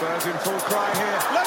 Spurs in full cry here.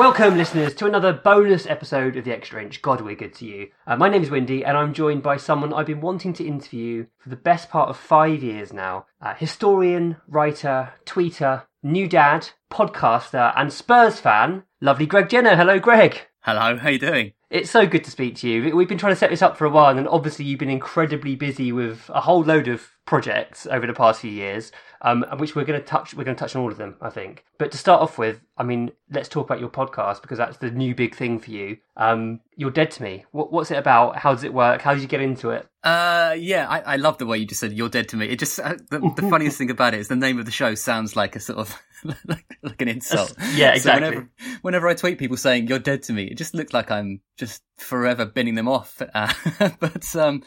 Welcome, listeners, to another bonus episode of The Extra Inch. God, we're good to you. Uh, my name is Windy, and I'm joined by someone I've been wanting to interview for the best part of five years now. Uh, historian, writer, tweeter, new dad, podcaster, and Spurs fan, lovely Greg Jenner. Hello, Greg. Hello, how you doing? It's so good to speak to you. We've been trying to set this up for a while, and obviously you've been incredibly busy with a whole load of projects over the past few years, um, which we're going to touch. We're going to touch on all of them, I think. But to start off with, I mean, let's talk about your podcast because that's the new big thing for you. Um, You're dead to me. What, what's it about? How does it work? How did you get into it? Uh, yeah, I, I love the way you just said "you're dead to me." It just uh, the, the funniest thing about it is the name of the show sounds like a sort of like, like an insult. Yeah, So exactly. whenever, whenever I tweet people saying "you're dead to me," it just looks like I'm just forever binning them off. Uh, but um,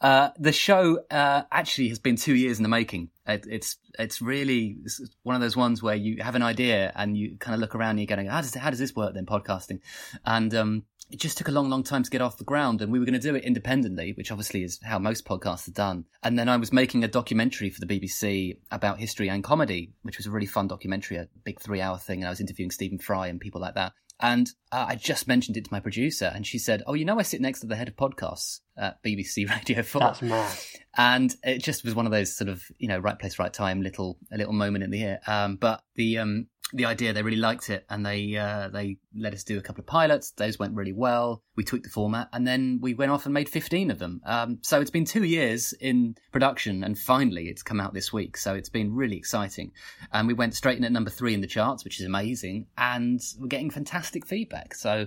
uh, the show uh, actually has been two years in the making. It, it's it's really it's one of those ones where you have an idea and you kind of look around and you're going, how does how does this work then podcasting? And um, it just took a long, long time to get off the ground, and we were going to do it independently, which obviously is how most podcasts are done. And then I was making a documentary for the BBC about history and comedy, which was a really fun documentary, a big three-hour thing, and I was interviewing Stephen Fry and people like that. And uh, I just mentioned it to my producer, and she said, "Oh, you know, I sit next to the head of podcasts at BBC Radio 4. That's mad. and it just was one of those sort of you know right place right time little a little moment in the year. Um but the um the idea they really liked it and they uh they let us do a couple of pilots. Those went really well. We tweaked the format and then we went off and made 15 of them. Um so it's been two years in production and finally it's come out this week. So it's been really exciting. And we went straight in at number three in the charts which is amazing. And we're getting fantastic feedback. So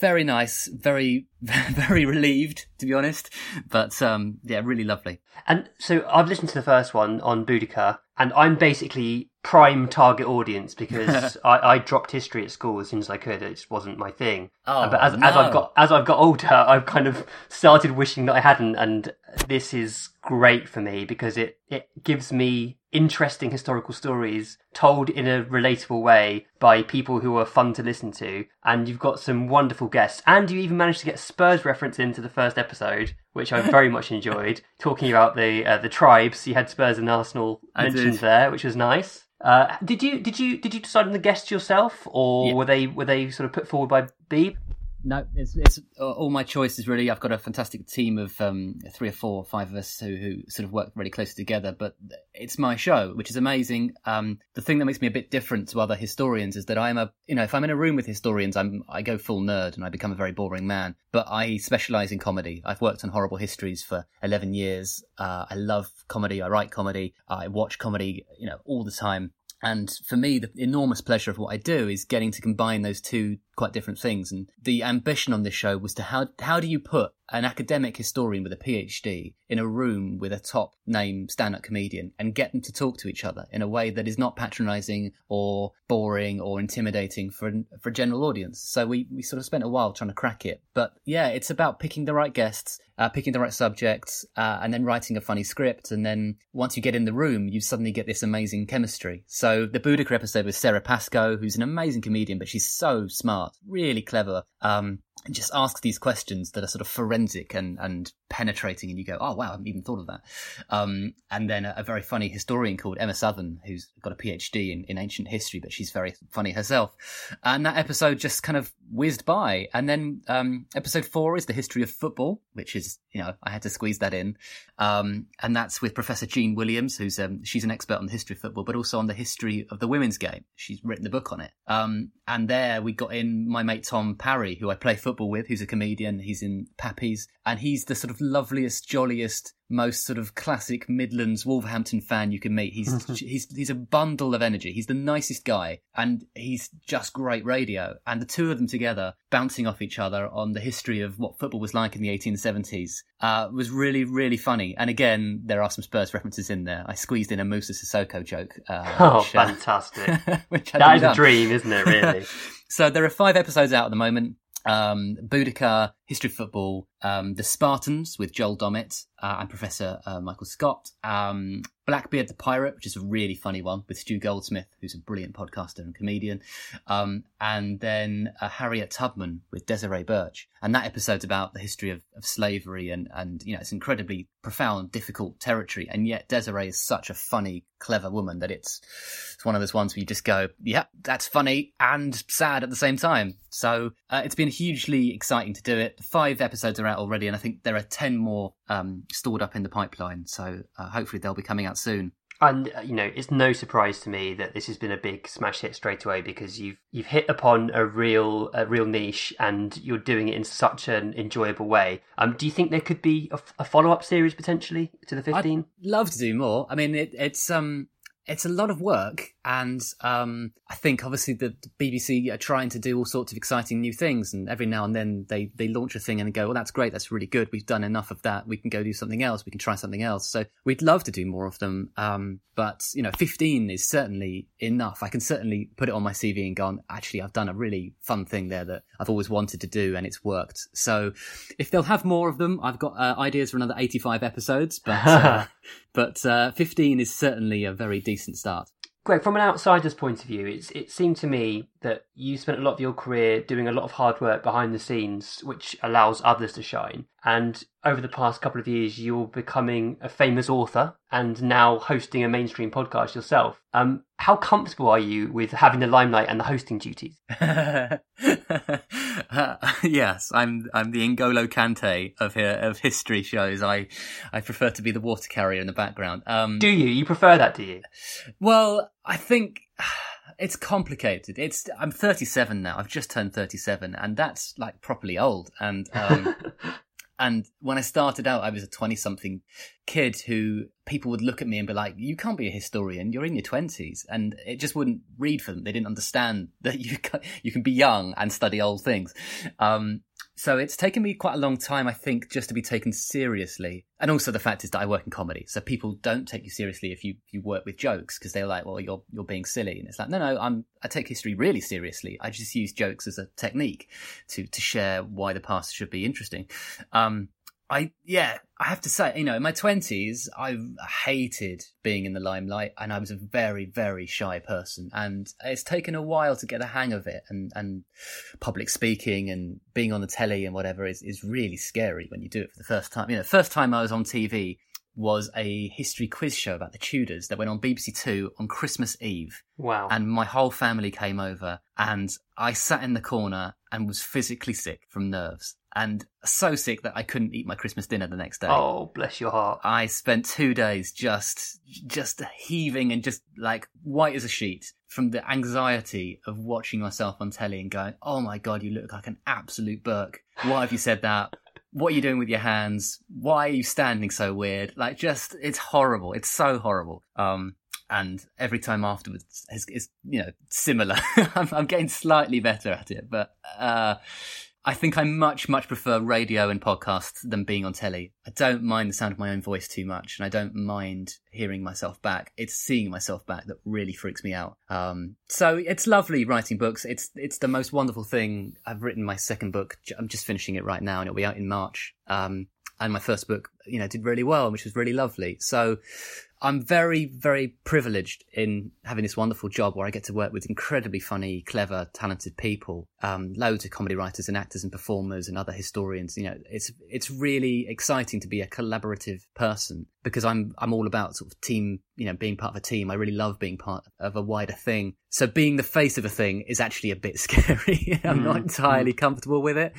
very nice, very, very relieved, to be honest. But um, yeah, really lovely. And so I've listened to the first one on Boudica, and I'm basically prime target audience because I, I dropped history at school as soon as I could. It just wasn't my thing. Oh, but as, as. I've got as I've got older, I've kind of started wishing that I hadn't, and this is great for me because it it gives me interesting historical stories told in a relatable way by people who are fun to listen to. And you've got some wonderful guests, and you even managed to get a Spurs reference into the first episode, which I very much enjoyed. Talking about the uh, the tribes, you had Spurs and Arsenal mentioned there, which was nice. Uh, did you did you did you decide on the guests yourself, or Yeah. were they were they sort of put forward by Beeb? No, it's, it's uh, all my choices really. I've got a fantastic team of um, three or four, or five of us who, who sort of work really closely together. But it's my show, which is amazing. Um, the thing that makes me a bit different to other historians is that I'm a, you know, if I'm in a room with historians, I'm I go full nerd and I become a very boring man. But I specialize in comedy. I've worked on horrible histories for eleven years. Uh, I love comedy. I write comedy. I watch comedy, you know, all the time. And for me, the enormous pleasure of what I do is getting to combine those two quite different things. And the ambition on this show was to how how do you put an academic historian with a PhD in a room with a top name stand up comedian and get them to talk to each other in a way that is not patronizing or boring or intimidating for for a general audience. So we, we sort of spent a while trying to crack it. But yeah, it's about picking the right guests, uh, picking the right subjects, uh, and then writing a funny script. And then once you get in the room, you suddenly get this amazing chemistry. So the Boudicca episode was Sarah Pascoe, who's an amazing comedian, but she's so smart, really clever. Um, and just ask these questions that are sort of forensic and, and penetrating and you go, oh wow, I haven't even thought of that. Um, and then a, a, very funny historian called Emma Southon, who's got a PhD in, in ancient history, but she's very funny herself. And that episode just kind of whizzed by. And then um, episode four is the history of football, which is, you know, I had to squeeze that in. Um, and that's with Professor Jean Williams, who's um, she's an expert on the history of football, but also on the history of the women's game. She's written the book on it. Um, and there we got in my mate Tom Parry, who I play football with, who's a comedian. He's in Pappy's, and he's the sort of loveliest, jolliest, most sort of classic Midlands Wolverhampton fan you can meet. He's he's he's a bundle of energy. He's the nicest guy, and he's just great radio. And the two of them together, bouncing off each other on the history of what football was like in the 1870s, uh, was really really funny. And again, there are some Spurs references in there. I squeezed in a Moussa Sissoko joke. Uh, oh, which, uh, fantastic! that is done. a dream, isn't it? Really. so there are five episodes out at the moment um, Boudicca, History of Football, um, The Spartans with Joel Dommett uh, and Professor uh, Michael Scott, um, Blackbeard the Pirate, which is a really funny one with Stu Goldsmith, who's a brilliant podcaster and comedian, um, and then uh, Harriet Tubman with Desiree Burch. And that episode's about the history of, of slavery and, and, you know, it's incredibly profound, difficult territory. And yet Desiree is such a funny, clever woman that it's, it's one of those ones where you just go, yeah, that's funny and sad at the same time. So uh, it's been hugely exciting to do it. Five episodes are out already, and I think there are 10 more um, stored up in the pipeline. So uh, hopefully they'll be coming out soon. And uh, you know, it's no surprise to me that this has been a big smash hit straight away because you've you've hit upon a real a real niche and you're doing it in such an enjoyable way. Um, do you think there could be a, a follow up series potentially to the fifteen? Love to do more. I mean, it, it's um, it's a lot of work, and um, I think obviously the, BBC are trying to do all sorts of exciting new things, and every now and then they they launch a thing and go, "Well, that's great, that's really good. We've done enough of that. We can go do something else. We can try something else." So we'd love to do more of them, um, but you know, fifteen is certainly enough. I can certainly put it on my CV and go, on, "Actually, I've done a really fun thing there that I've always wanted to do, and it's worked." So if they'll have more of them, I've got uh, ideas for another eighty-five episodes, but uh, but uh, fifteen is certainly a very decent start. Greg, from an outsider's point of view, it's, it seemed to me that you spent a lot of your career doing a lot of hard work behind the scenes, which allows others to shine. And over the past couple of years, you're becoming a famous author and now hosting a mainstream podcast yourself. Um, how comfortable are you with having the limelight and the hosting duties? uh, yes, I'm I'm the N'Golo Kanté of here of history shows. I I prefer to be the water carrier in the background. Um, do you? You prefer that? Do you? Well, I think it's complicated. It's I'm 37 now. I've just turned 37, and that's like properly old. And um, and when I started out, I was a 20 something kid who people would look at me and be like, you can't be a historian. You're in your 20s. And it just wouldn't read for them. They didn't understand that you can, you can be young and study old things. Um, so it's taken me quite a long time, I think, just to be taken seriously. And also the fact is that I work in comedy, so people don't take you seriously if you, you work with jokes because they're like, "Well, you're you're being silly," and it's like, "No, no, I'm I take history really seriously. I just use jokes as a technique to to share why the past should be interesting." Um, I yeah, I have to say, you know, in my twenties, I hated being in the limelight, and I was a very, very shy person. And it's taken a while to get a hang of it. And and public speaking and being on the telly and whatever is is really scary when you do it for the first time. You know, first time I was on TV was a history quiz show about the Tudors that went on BBC Two on Christmas Eve. Wow! And my whole family came over, and I sat in the corner and was physically sick from nerves and so sick that I couldn't eat my Christmas dinner the next day. Oh, bless your heart. I spent two days just, just heaving and just like white as a sheet from the anxiety of watching myself on telly and going, oh my God, you look like an absolute Burke. Why have you said that? What are you doing with your hands? Why are you standing so weird? Like just, it's horrible. It's so horrible. Um, and every time afterwards is, is you know similar. I'm, I'm, getting slightly better at it, but uh, I think I much much prefer radio and podcasts than being on telly. I don't mind the sound of my own voice too much, and I don't mind hearing myself back. It's seeing myself back that really freaks me out. Um, so it's lovely writing books. It's it's the most wonderful thing. I've written my second book. I'm just finishing it right now, and it'll be out in March. Um, and my first book, you know, did really well, which was really lovely. So I'm very, very privileged in having this wonderful job where I get to work with incredibly funny, clever, talented people, um, loads of comedy writers and actors and performers and other historians. You know, it's it's really exciting to be a collaborative person because I'm I'm all about sort of team, you know, being part of a team. I really love being part of a wider thing. So being the face of a thing is actually a bit scary. I'm mm. not entirely mm. comfortable with it.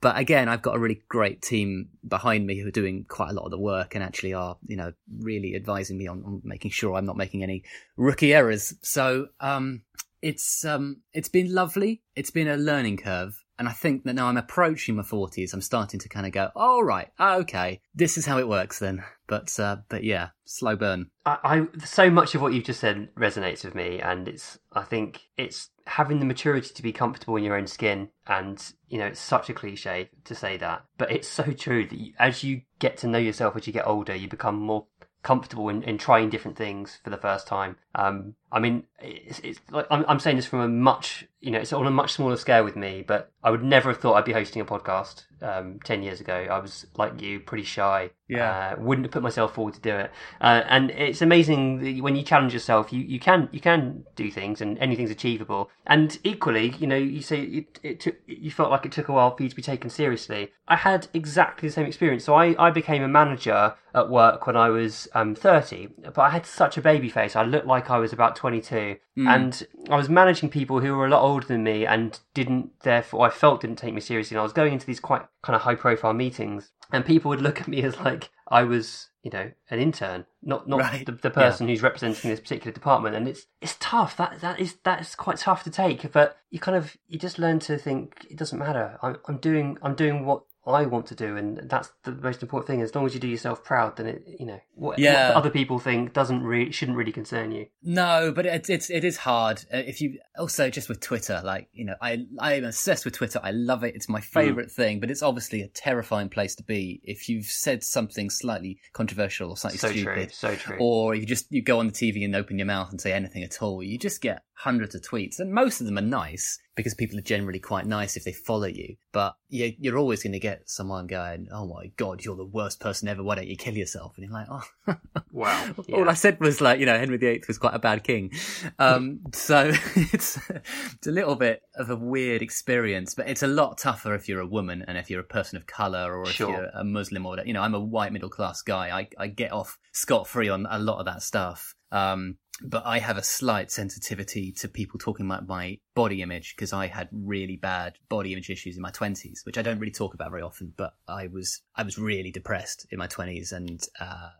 But again, I've got a really great team behind me who are doing quite a lot of the work and actually are, you know, really advising me on, on making sure I'm not making any rookie errors. So um it's um it's been lovely. It's been a learning curve and I think that now I'm approaching my 40s, I'm starting to kind of go, all oh, okay, this is how it works then. But uh, but yeah, slow burn. I, I so much of what you've just said resonates with me, and it's I think it's having the maturity to be comfortable in your own skin, and you know it's such a cliche to say that, but it's so true that you, as you get to know yourself as you get older, you become more comfortable in, in trying different things for the first time. Um, I mean, it's, it's like I'm, I'm, saying this from a much, you know, it's on a much smaller scale with me, but I would never have thought I'd be hosting a podcast um, 10 years ago. I was like you, pretty shy. Yeah. Uh, wouldn't have put myself forward to do it. Uh, and it's amazing when you challenge yourself, you, you can, you can do things and anything's achievable. And equally, you know, you say it, it took, you felt like it took a while for you to be taken seriously. I had exactly the same experience. So I, I became a manager at work when I was um, 30, but I had such a baby face. I looked like I was about 22. Mm. And I was managing people who were a lot older than me and didn't, therefore, I felt didn't take me seriously. And I was going into these quite kind of high profile meetings, and people would look at me as like I was, you know, an intern, not not right. the, the, person yeah. who's representing this particular department. And it's it's tough. That that is that is quite tough to take. But you kind of you just learn to think it doesn't matter. I'm I'm doing I'm doing what I want to do, and that's the most important thing. As long as you do yourself proud, then it, you know, what, yeah. what other people think doesn't really shouldn't really concern you. No, but it's it's it is hard. Uh, if you also just with Twitter, like you know, I I'm obsessed with Twitter. I love it. It's my favorite mm. thing, but it's obviously a terrifying place to be if you've said something slightly controversial or slightly so stupid, true, so true, or you just you go on the TV and open your mouth and say anything at all. You just get hundreds of tweets, and most of them are nice because people are generally quite nice if they follow you. But you're always going to get someone going, "Oh my god, you're the worst person ever. Why don't you kill yourself?" And you're like, "Oh, wow." Yeah. All I said was like, you know, Henry VIII was quite a bad king. Um, so it's it's a little bit of a weird experience, but it's a lot tougher if you're a woman and if you're a person of color or if sure. you're a Muslim or you know, I'm a white middle class guy. I I get off scot free on a lot of that stuff. Um, but I have a slight sensitivity to people talking about my body image because I had really bad body image issues in my twenties, which I don't really talk about very often. But I was I was really depressed in my twenties and uh,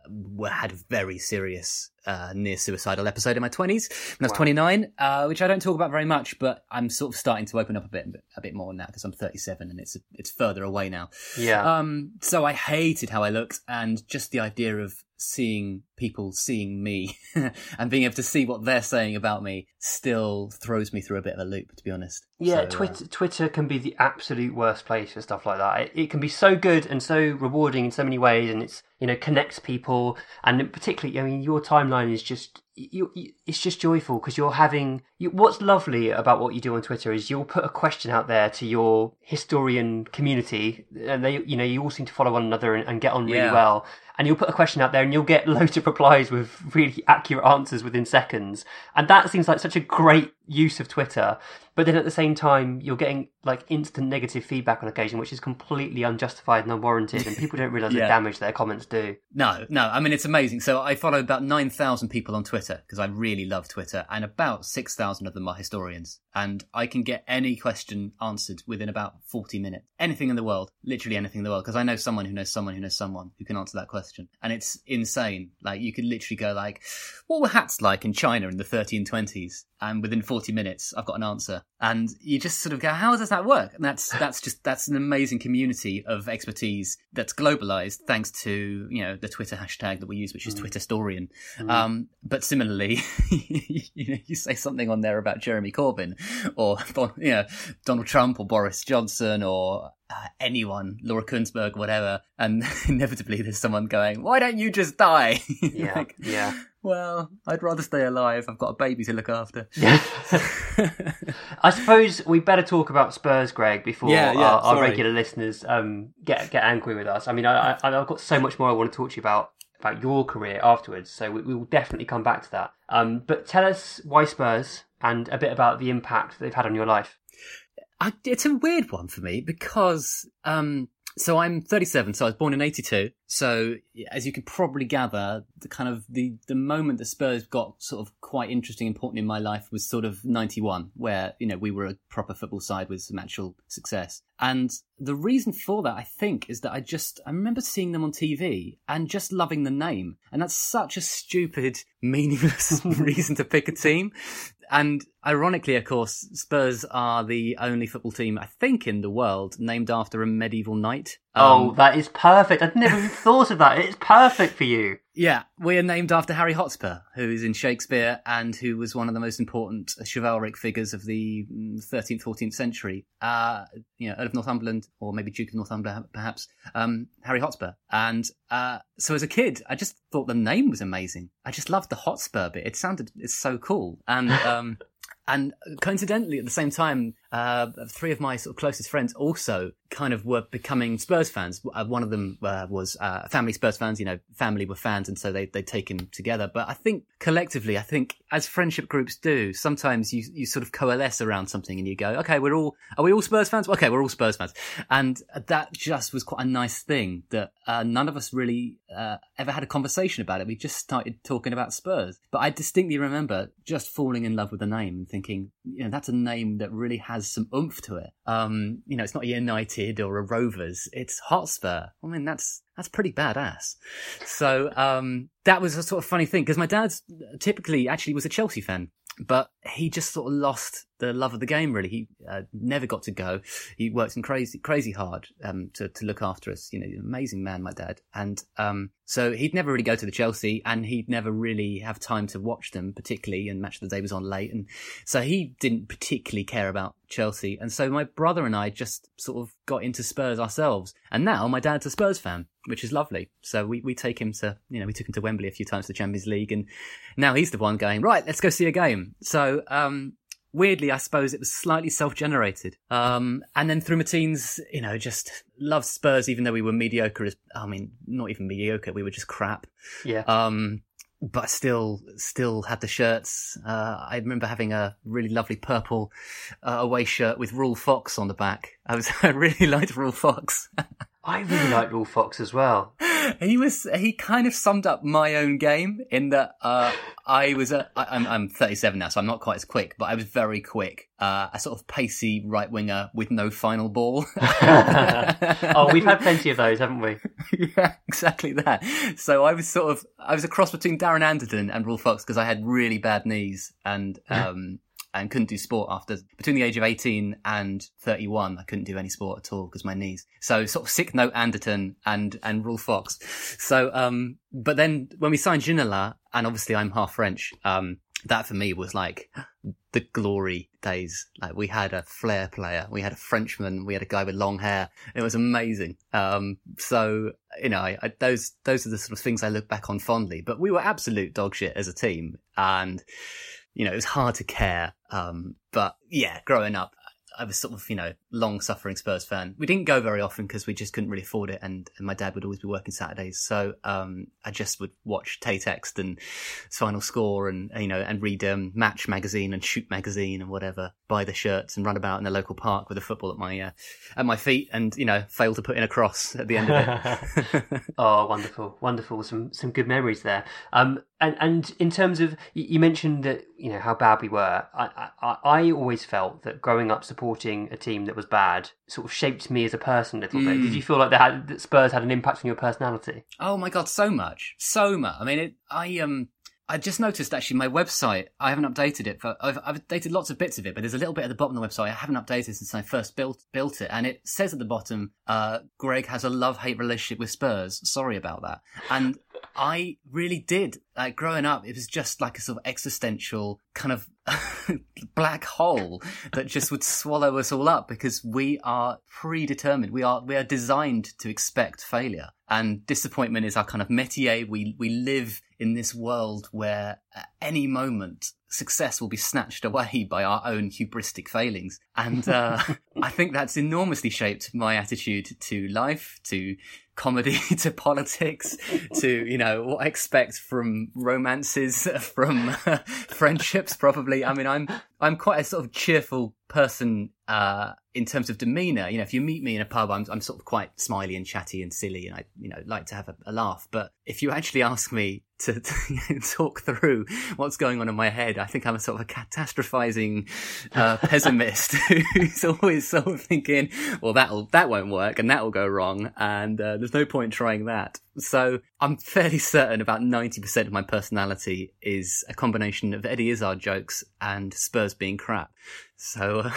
had a very serious uh, near suicidal episode in my twenties. I was wow. twenty nine, uh, which I don't talk about very much, but I'm sort of starting to open up a bit a bit more now because I'm thirty seven and it's it's further away now. Yeah. Um. So I hated how I looked and just the idea of seeing people seeing me and being able to see what they're saying about me still throws me through a bit of a loop, to be honest. Yeah, so, Twitter, uh, Twitter can be the absolute worst place for stuff like that. It, it, can be so good and so rewarding in so many ways, and it's you know connects people, and particularly, I mean, your timeline is just you, you, it's just joyful because you're having you, what's lovely about what you do on Twitter is you'll put a question out there to your historian community, and they you know you all seem to follow one another and, and get on really yeah. well and you'll put a question out there and you'll get loads of replies with really accurate answers within seconds. And that seems like such a great use of Twitter. But then at the same time, you're getting like instant negative feedback on occasion, which is completely unjustified and unwarranted, and people don't realise yeah. the damage their comments do. No, no, I mean it's amazing. So I follow about nine thousand people on Twitter because I really love Twitter, and about six thousand of them are historians, and I can get any question answered within about forty minutes. Anything in the world, literally anything in the world, because I know someone who knows someone who knows someone who can answer that question, and it's insane. Like you could literally go like, "What were hats like in China in the 1320s?" And within 40 minutes I've got an answer. And you just sort of go, how does that work. And that's that's just that's an amazing community of expertise that's globalized thanks to you know the Twitter hashtag that we use, which is mm. Twitterstorian. Mm. Um, but similarly, you know, you say something on there about Jeremy Corbyn or you know Donald Trump or Boris Johnson or uh, anyone, Laura Kuenssberg, whatever, and inevitably there's someone going, "Why don't you just die?" yeah, like, yeah. Well, I'd rather stay alive. I've got a baby to look after. I suppose we better talk about Spurs, Greg, before yeah, yeah, our, our, regular listeners um, get get angry with us. I mean, I, I, have got so much more I want to talk to you about about your career afterwards, so we, we will definitely come back to that. Um, but tell us why Spurs and a bit about the impact they've had on your life. I, it's a weird one for me because um, so I'm 37, so I was born in 82. So as you can probably gather, the kind of the, the moment that Spurs got sort of quite interesting, important in my life was sort of 91, where, you know, we were a proper football side with some actual success. And the reason for that, I think, is that I just, I remember seeing them on TV and just loving the name. And that's such a stupid, meaningless reason to pick a team. And ironically, of course, Spurs are the only football team, I think, in the world named after a medieval knight. Oh, um, that is perfect. I'd never thought of that. It's perfect for you. Yeah, we are named after Harry Hotspur, who is in Shakespeare and who was one of the most important chivalric figures of the 13th, mm, 14th century. Uh, you know, Earl of Northumberland, or maybe Duke of Northumberland, perhaps. Um, Harry Hotspur. And uh, so as a kid, I just thought the name was amazing. I just loved the Hotspur bit. It sounded, it's so cool. And um, and coincidentally, at the same time, uh, three of my sort of closest friends also kind of were becoming Spurs fans. Uh, one of them uh, was uh, family Spurs fans. You know, family were fans, and so they they taken together. But I think collectively, I think as friendship groups do, sometimes you you sort of coalesce around something, and you go, okay, we're all are we all Spurs fans? Okay, we're all Spurs fans, and that just was quite a nice thing that uh, none of us really uh, ever had a conversation about it. We just started talking about Spurs. But I distinctly remember just falling in love with the name and thinking, you know, that's a name that really has some oomph to it. Um, you know, it's not a United or a Rovers, it's Hotspur. I mean, that's that's pretty badass. So um, that was a sort of funny thing because my dad typically actually was a Chelsea fan, but he just sort of lost the love of the game. Really, he uh, never got to go. He worked in crazy, crazy hard um, to to look after us. You know, amazing man, my dad, and um, so he'd never really go to the Chelsea, and he'd never really have time to watch them, particularly. And Match of the Day was on late, and so he didn't particularly care about Chelsea. And so my brother and I just sort of got into Spurs ourselves, and now my dad's a Spurs fan, which is lovely. So we we take him to you know we took him to Wembley a few times to the Champions League, and now he's the one going right. Let's go see a game. So um, weirdly, I suppose it was slightly self-generated. Um, and then through my teens, you know, just loved Spurs, even though we were mediocre. As I mean, not even mediocre. We were just crap. Yeah. Um, but still, still had the shirts. Uh, I remember having a really lovely purple uh, away shirt with Ruel Fox on the back. I was, I really liked Ruel Fox. I really liked Ruel Fox as well. He was he kind of summed up my own game in that uh, I was a, I, I'm I'm 37 now, so I'm not quite as quick, but I was very quick. Uh, a sort of pacey right winger with no final ball. oh, we've had plenty of those, haven't we? yeah, exactly that. So I was sort of I was a cross between Darren Anderton and Ruel Fox because I had really bad knees and um, and couldn't do sport after between the age of 18 and 31. I couldn't do any sport at all because my knees. So sort of sick note Anderton and, and Ruel Fox. So, um, but then when we signed Ginola, and obviously I'm half French, um, that for me was like the glory days. Like we had a flair player, we had a Frenchman, we had a guy with long hair. It was amazing. Um, so you know, I, I, those those are the sort of things I look back on fondly. But we were absolute dog shit as a team, and you know, it was hard to care. Um, but yeah, growing up, I was sort of, you know, long suffering Spurs fan. We didn't go very often because we just couldn't really afford it. And, and my dad would always be working Saturdays. So, um, I just would watch Teletext and Final Score and, you know, and read, um, Match magazine and Shoot magazine and whatever, buy the shirts and run about in the local park with a football at my, uh, at my feet and, you know, fail to put in a cross at the end of it. oh, wonderful. Wonderful. Some, some good memories there. Um, and, and in terms of, you mentioned that, you know, how bad we were. I, I, I always felt that growing up supporting a team that was bad sort of shaped me as a person a little mm. bit. Did you feel like that, had, that Spurs had an impact on your personality? Oh my god, so much, so much. I mean, it, I um, I just noticed actually my website. I haven't updated it. For, I've, I've updated lots of bits of it, but there's a little bit at the bottom of the website I haven't updated since I first built built it, and it says at the bottom, uh, "Greg has a love hate relationship with Spurs." Sorry about that. And I really did. Like growing up, it was just like a sort of existential kind of black hole that just would swallow us all up because we are predetermined. We are we are designed to expect failure, and disappointment is our kind of métier. We we live in this world where at any moment success will be snatched away by our own hubristic failings. And uh, I think that's enormously shaped my attitude to life, to comedy, to politics, to, you know, what I expect from romances, from uh, friendships, probably. I mean, I'm, I'm quite a sort of cheerful person, uh, in terms of demeanor. You know, if you meet me in a pub, I'm, I'm sort of quite smiley and chatty and silly and I, you know, like to have a, a laugh. But if you actually ask me to, talk through what's going on in my head, I think I'm a sort of a catastrophizing uh, pessimist who's always sort of thinking, well, that'll, that won't work and that'll go wrong. And uh, there's no point trying that. So I'm fairly certain about 90% of my personality is a combination of Eddie Izzard jokes and Spurs being crap. So, uh,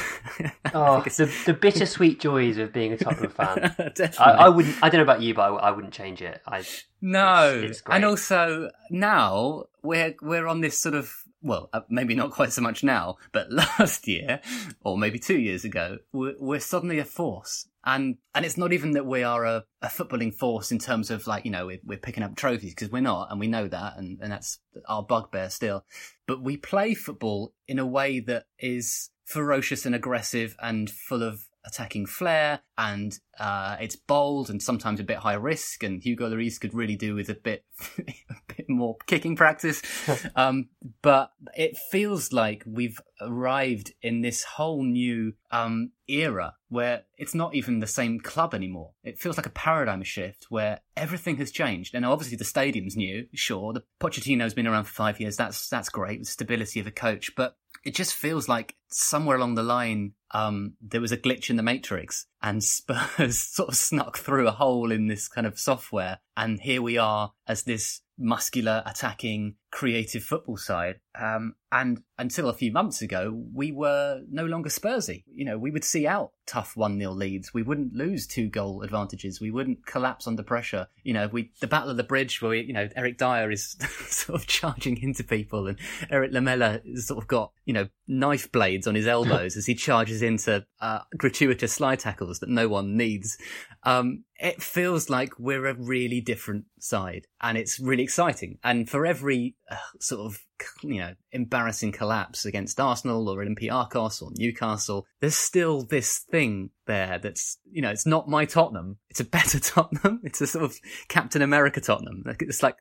oh, the, the bittersweet joys of being a Tottenham fan. I, I, wouldn't. I don't know about you, but I, I wouldn't change it. I no, it's, it's and also now we're we're on this sort of well, uh, maybe not quite so much now, but last year or maybe two years ago, we're, we're suddenly a force. And, and it's not even that we are a, a footballing force in terms of like, you know, we're, we're picking up trophies because we're not and we know that and, and that's our bugbear still. But we play football in a way that is ferocious and aggressive and full of attacking flair and uh, it's bold and sometimes a bit high risk and Hugo Lloris could really do with a bit a bit more kicking practice. Um, but it feels like we've arrived in this whole new um, era where it's not even the same club anymore. It feels like a paradigm shift where everything has changed. And obviously the stadium's new sure. The Pochettino's been around for 5 years. That's that's great the stability of a coach. But it just feels like somewhere along the line um, there was a glitch in the matrix and Spurs sort of snuck through a hole in this kind of software. And here we are as this muscular, attacking, creative football side. Um, and until a few months ago, we were no longer Spursy. You know, we would see out tough 1 0 leads. We wouldn't lose two goal advantages. We wouldn't collapse under pressure. You know, we, the Battle of the Bridge where we, you know, Eric Dier is sort of charging into people and Eric Lamela has sort of got, you know, knife blades on his elbows as he charges into uh, gratuitous slide tackles that no one needs. Um, it feels like we're a really different side and it's really exciting. And for every uh, sort of, you know, embarrassing collapse against Arsenal or Olympiacos or Newcastle, there's still this thing there that's, you know, it's not my Tottenham. It's a better Tottenham. It's a sort of Captain America Tottenham. It's like,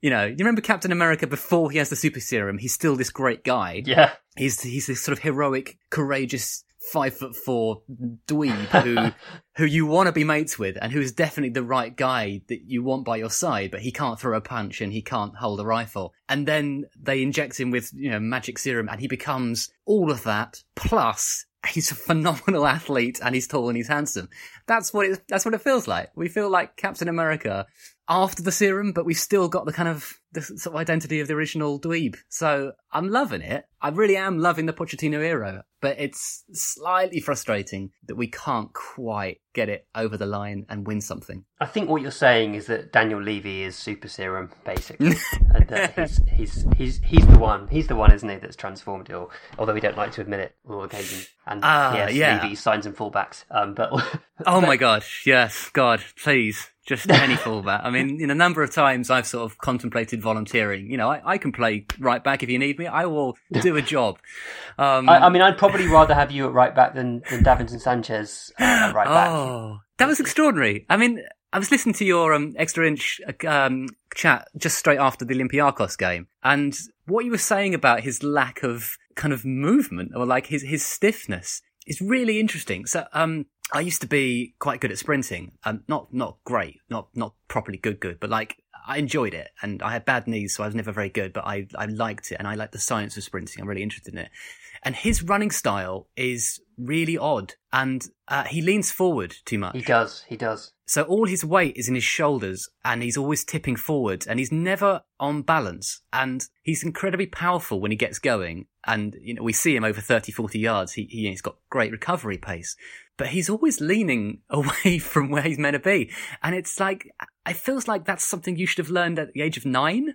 you know, you remember Captain America before he has the super serum? He's still this great guy. Yeah. He's, he's this sort of heroic, courageous five foot four dweeb who who you want to be mates with and who is definitely the right guy that you want by your side, but he can't throw a punch and he can't hold a rifle. And then they inject him with, you know, magic serum and he becomes all of that plus he's a phenomenal athlete and he's tall and he's handsome. That's what it, that's what it feels like. We feel like Captain America after the serum, but we've still got the kind of the sort of identity of the original dweeb. So I'm loving it. I really am loving the Pochettino era, but it's slightly frustrating that we can't quite get it over the line and win something. I think what you're saying is that Daniel Levy is super serum, basically, and that he's, he's he's he's the one. He's the one, isn't he, that's transformed it. all. Although we don't like to admit it all occasions. And uh, yes, yeah. Levy signs and fullbacks. Um, but oh but, my gosh, yes, God, please just any fullback. I mean, in a number of times I've sort of contemplated volunteering. You know, I, I can play right back if you need me. I will do a job. Um, I, I, mean, I'd probably rather have you at right back than, than Davinson Sanchez uh, at right back. Oh, that was extraordinary. I mean, I was listening to your um, extra inch um, chat just straight after the Olympiacos game, and what you were saying about his lack of kind of movement or like his his stiffness is really interesting. So, um, I used to be quite good at sprinting. Um, not not great, not not properly good good, but like I enjoyed it. And I had bad knees, so I was never very good. But I I liked it, and I like the science of sprinting. I'm really interested in it. And his running style is really odd. And uh, he leans forward too much. He does. He does. So all his weight is in his shoulders and he's always tipping forward and he's never on balance. And he's incredibly powerful when he gets going. And, you know, we see him over 30, 40 yards. He, he, he's got great recovery pace, but he's always leaning away from where he's meant to be. And it's like, it feels like that's something you should have learned at the age of nine.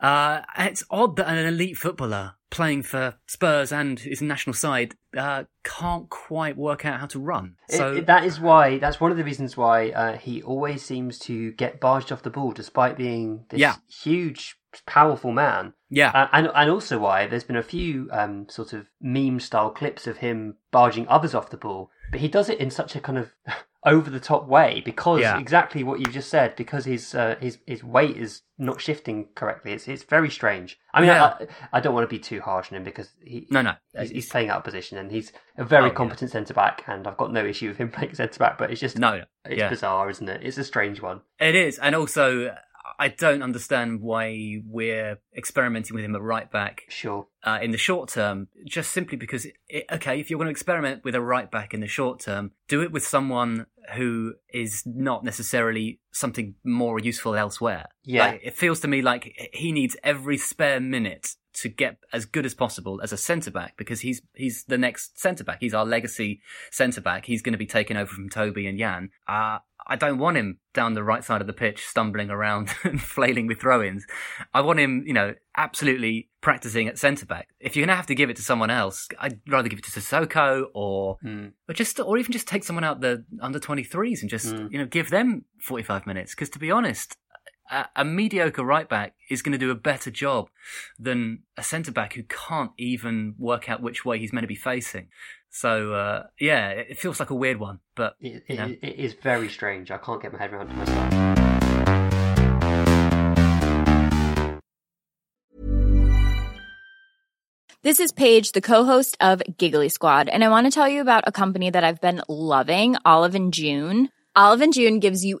Uh, it's odd that an elite footballer playing for Spurs and his national side uh, can't quite work out how to run. So It- it- that is why. That's one of the reasons why uh, he always seems to get barged off the ball, despite being this Yeah. huge, powerful man. yeah, Uh, and and also why there's been a few um, sort of meme style clips of him barging others off the ball, but he does it in such a kind of over the top way because Yeah. exactly what you just said because his uh, his his weight is not shifting correctly. It's it's very strange. I mean, Yeah. I, I don't want to be too harsh on him because he no, no. he's, he's playing out of position and he's a very Oh, yeah. competent centre back, and I've got no issue with him playing centre back, but it's just No, no. it's yeah. bizarre, isn't it? It's a strange one. It is, and also I don't understand why we're experimenting with him at right back Sure. uh, in the short term. Just simply because, it, okay, if you're going to experiment with a right back in the short term, do it with someone who is not necessarily something more useful elsewhere. Yeah. Like, it feels to me like he needs every spare minute to get as good as possible as a centre back because he's he's the next centre back. He's our legacy centre back. He's going to be taken over from Toby and Jan. Uh, I don't want him down the right side of the pitch, stumbling around and flailing with throw-ins. I want him, you know, absolutely practicing at centre back. If you're going to have to give it to someone else, I'd rather give it to Sissoko or, Hmm. or just, or even just take someone out the under 23s and just, Mm. you know, give them 45 minutes. Because to be honest, a, a mediocre right back is going to do a better job than a centre back who can't even work out which way he's meant to be facing. So uh, yeah, it it feels like a weird one, but It, you it, know. it is very strange. I can't get my head around it myself. This is Paige, the co-host of Giggly Squad, and I want to tell you about a company that I've been loving, Olive and June. Olive and June gives you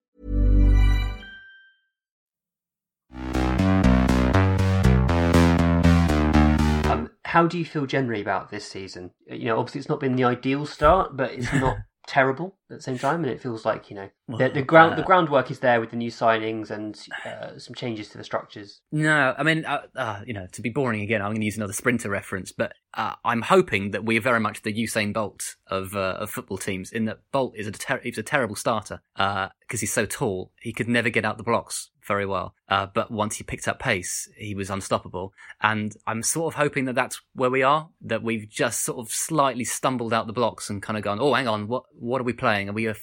How do you feel generally about this season? You know, obviously it's not been the ideal start, but it's not terrible at the same time, and it feels like you know the, the ground the groundwork is there with the new signings and uh, some changes to the structures. No, I mean, uh, uh, you know, to be boring again, I'm going to use another sprinter reference, but uh, I'm hoping that we are very much the Usain Bolt of uh, of football teams. In that Bolt is a ter- he's a terrible starter because he's so tall, he could never get out the blocks very well. Uh, but once he picked up pace, he was unstoppable. And I'm sort of hoping that that's where we are. That we've just sort of slightly stumbled out the blocks and kind of gone, oh, hang on, what what are we playing? Are we a, are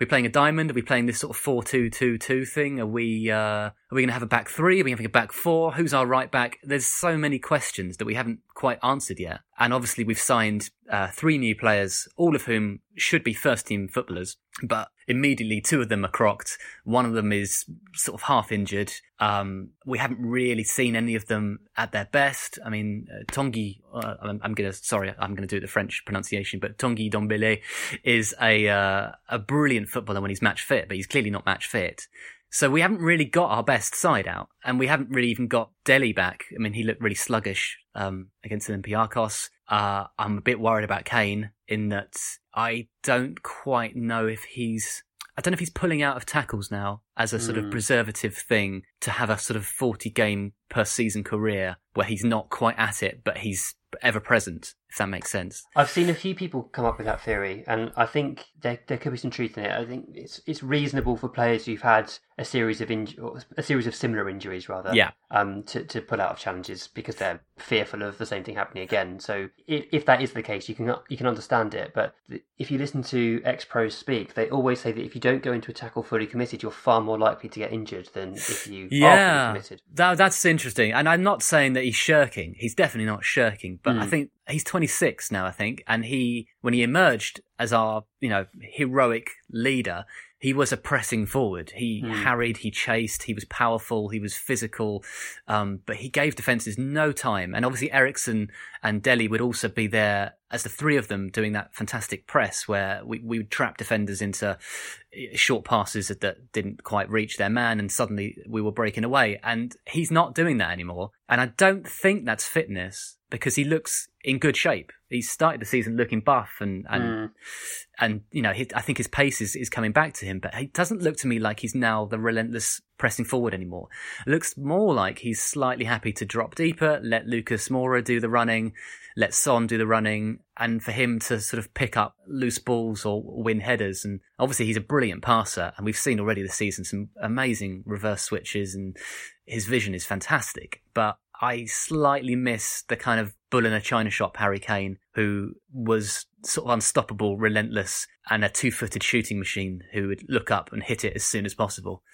we playing a diamond? Are we playing this sort of four two two two thing? Are we uh, are we going to have a back three? Are we having a back four? Who's our right back? There's so many questions that we haven't quite answered yet. And obviously, we've signed uh, three new players, all of whom should be first team footballers, but immediately two of them are crocked. One of them is sort of half injured. Um, we haven't really seen any of them at their best. I mean, uh, Tanguy, uh, I'm, I'm gonna, sorry, I'm gonna do the French pronunciation, but Tanguy Ndombele is a, uh, a brilliant footballer when he's match fit, but he's clearly not match fit. So we haven't really got our best side out, and we haven't really even got Dele back. I mean, he looked really sluggish um, against Olympiacos. Uh, I'm a bit worried about Kane in that I don't quite know if he's I don't know if he's pulling out of tackles now as a sort of preservative thing to have a sort of 40 game per season career where he's not quite at it, but he's ever present, if that makes sense. I've seen a few people come up with that theory, and I think there there could be some truth in it. I think it's it's reasonable for players who've had a series of inju- a series of similar injuries, rather, Yeah. um, to to pull out of challenges because they're fearful of the same thing happening again. So if, if that is the case, you can you can understand it. But if you listen to ex pros speak, they always say that if you don't go into a tackle fully committed, you're far more likely to get injured than if you are fully Yeah, committed. that, that's interesting. And I'm not saying that he's shirking. He's definitely not shirking. But Hmm. I think he's 26 now. I think, and he when he emerged as our you know heroic leader, he was a pressing forward. He Hmm. harried, he chased, he was powerful, he was physical, um, but he gave defenses no time. And obviously Eriksen and Dele would also be there as the three of them doing that fantastic press where we, we would trap defenders into eh, short passes that, that didn't quite reach their man and suddenly we were breaking away. And he's not doing that anymore. And I don't think that's fitness because he looks in good shape. He started the season looking buff and, and, and, you know, he, I think his pace is, is coming back to him, but he doesn't look to me like he's now the relentless pressing forward anymore. Looks more like he's slightly happy to drop deeper, let Lucas Moura do the running, let Son do the running, and for him to sort of pick up loose balls or win headers. And obviously he's a brilliant passer, and we've seen already this season some amazing reverse switches, and his vision is fantastic. But I slightly miss the kind of bull in a china shop Harry Kane, who was sort of unstoppable, relentless, and a two-footed shooting machine who would look up and hit it as soon as possible.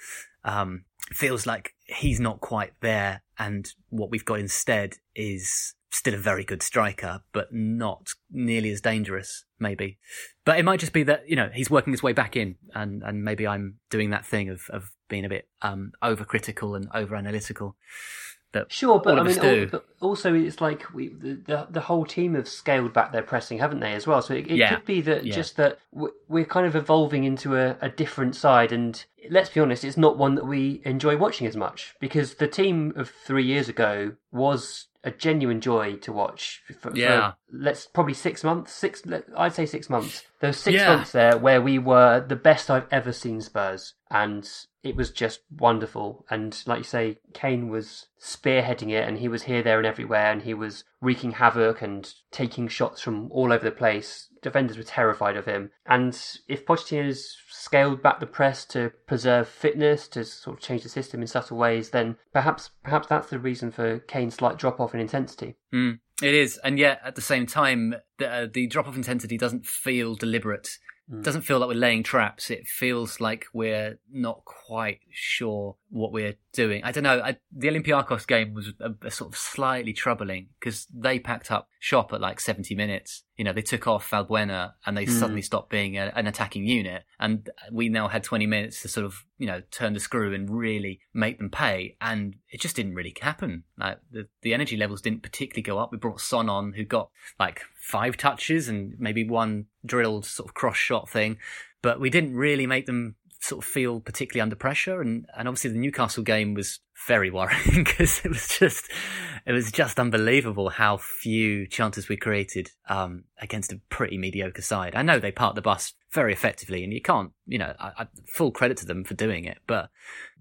Um, feels like he's not quite there, and what we've got instead is still a very good striker, but not nearly as dangerous, maybe. But it might just be that, you know, he's working his way back in and, and maybe I'm doing that thing of, of being a bit, um, overcritical and over analytical. That Sure, but I mean, us do. al- but also it's like we the, the the whole team have scaled back their pressing, haven't they, as well? So it, it Yeah. could be that Yeah. just that we're kind of evolving into a, a different side, and let's be honest, it's not one that we enjoy watching as much because the team of three years ago was a genuine joy to watch. For, for, Yeah. let's probably six months. Six, I'd say six months. There were six Yeah. months there where we were the best I've ever seen Spurs, and it was just wonderful. And like you say, Kane was spearheading it, and he was here, there, and everywhere, and he was wreaking havoc and taking shots from all over the place. Defenders were terrified of him. And if Pochettino's scaled back the press to preserve fitness, to sort of change the system in subtle ways, then perhaps perhaps that's the reason for Kane's slight drop off in intensity. Mm, it is, and yet at the same time, the, uh, the drop off intensity doesn't feel deliberate. Mm. Doesn't feel like we're laying traps. It feels like we're not quite sure what we're doing. I don't know. I, the Olympiacos game was a, a sort of slightly troubling because they packed up shop at like 70 minutes. You know, they took off Valbuena and they Mm. suddenly stopped being a, an attacking unit. And we now had 20 minutes to sort of, you know, turn the screw and really make them pay. And it just didn't really happen. Like the, the energy levels didn't particularly go up. We brought Son on who got like five touches and maybe one drilled sort of cross shot thing, but we didn't really make them sort of feel particularly under pressure. And, and obviously the Newcastle game was very worrying because it was just, it was just unbelievable how few chances we created, um, against a pretty mediocre side. I know they parked the bus very effectively and you can't, you know, I, I, full credit to them for doing it, but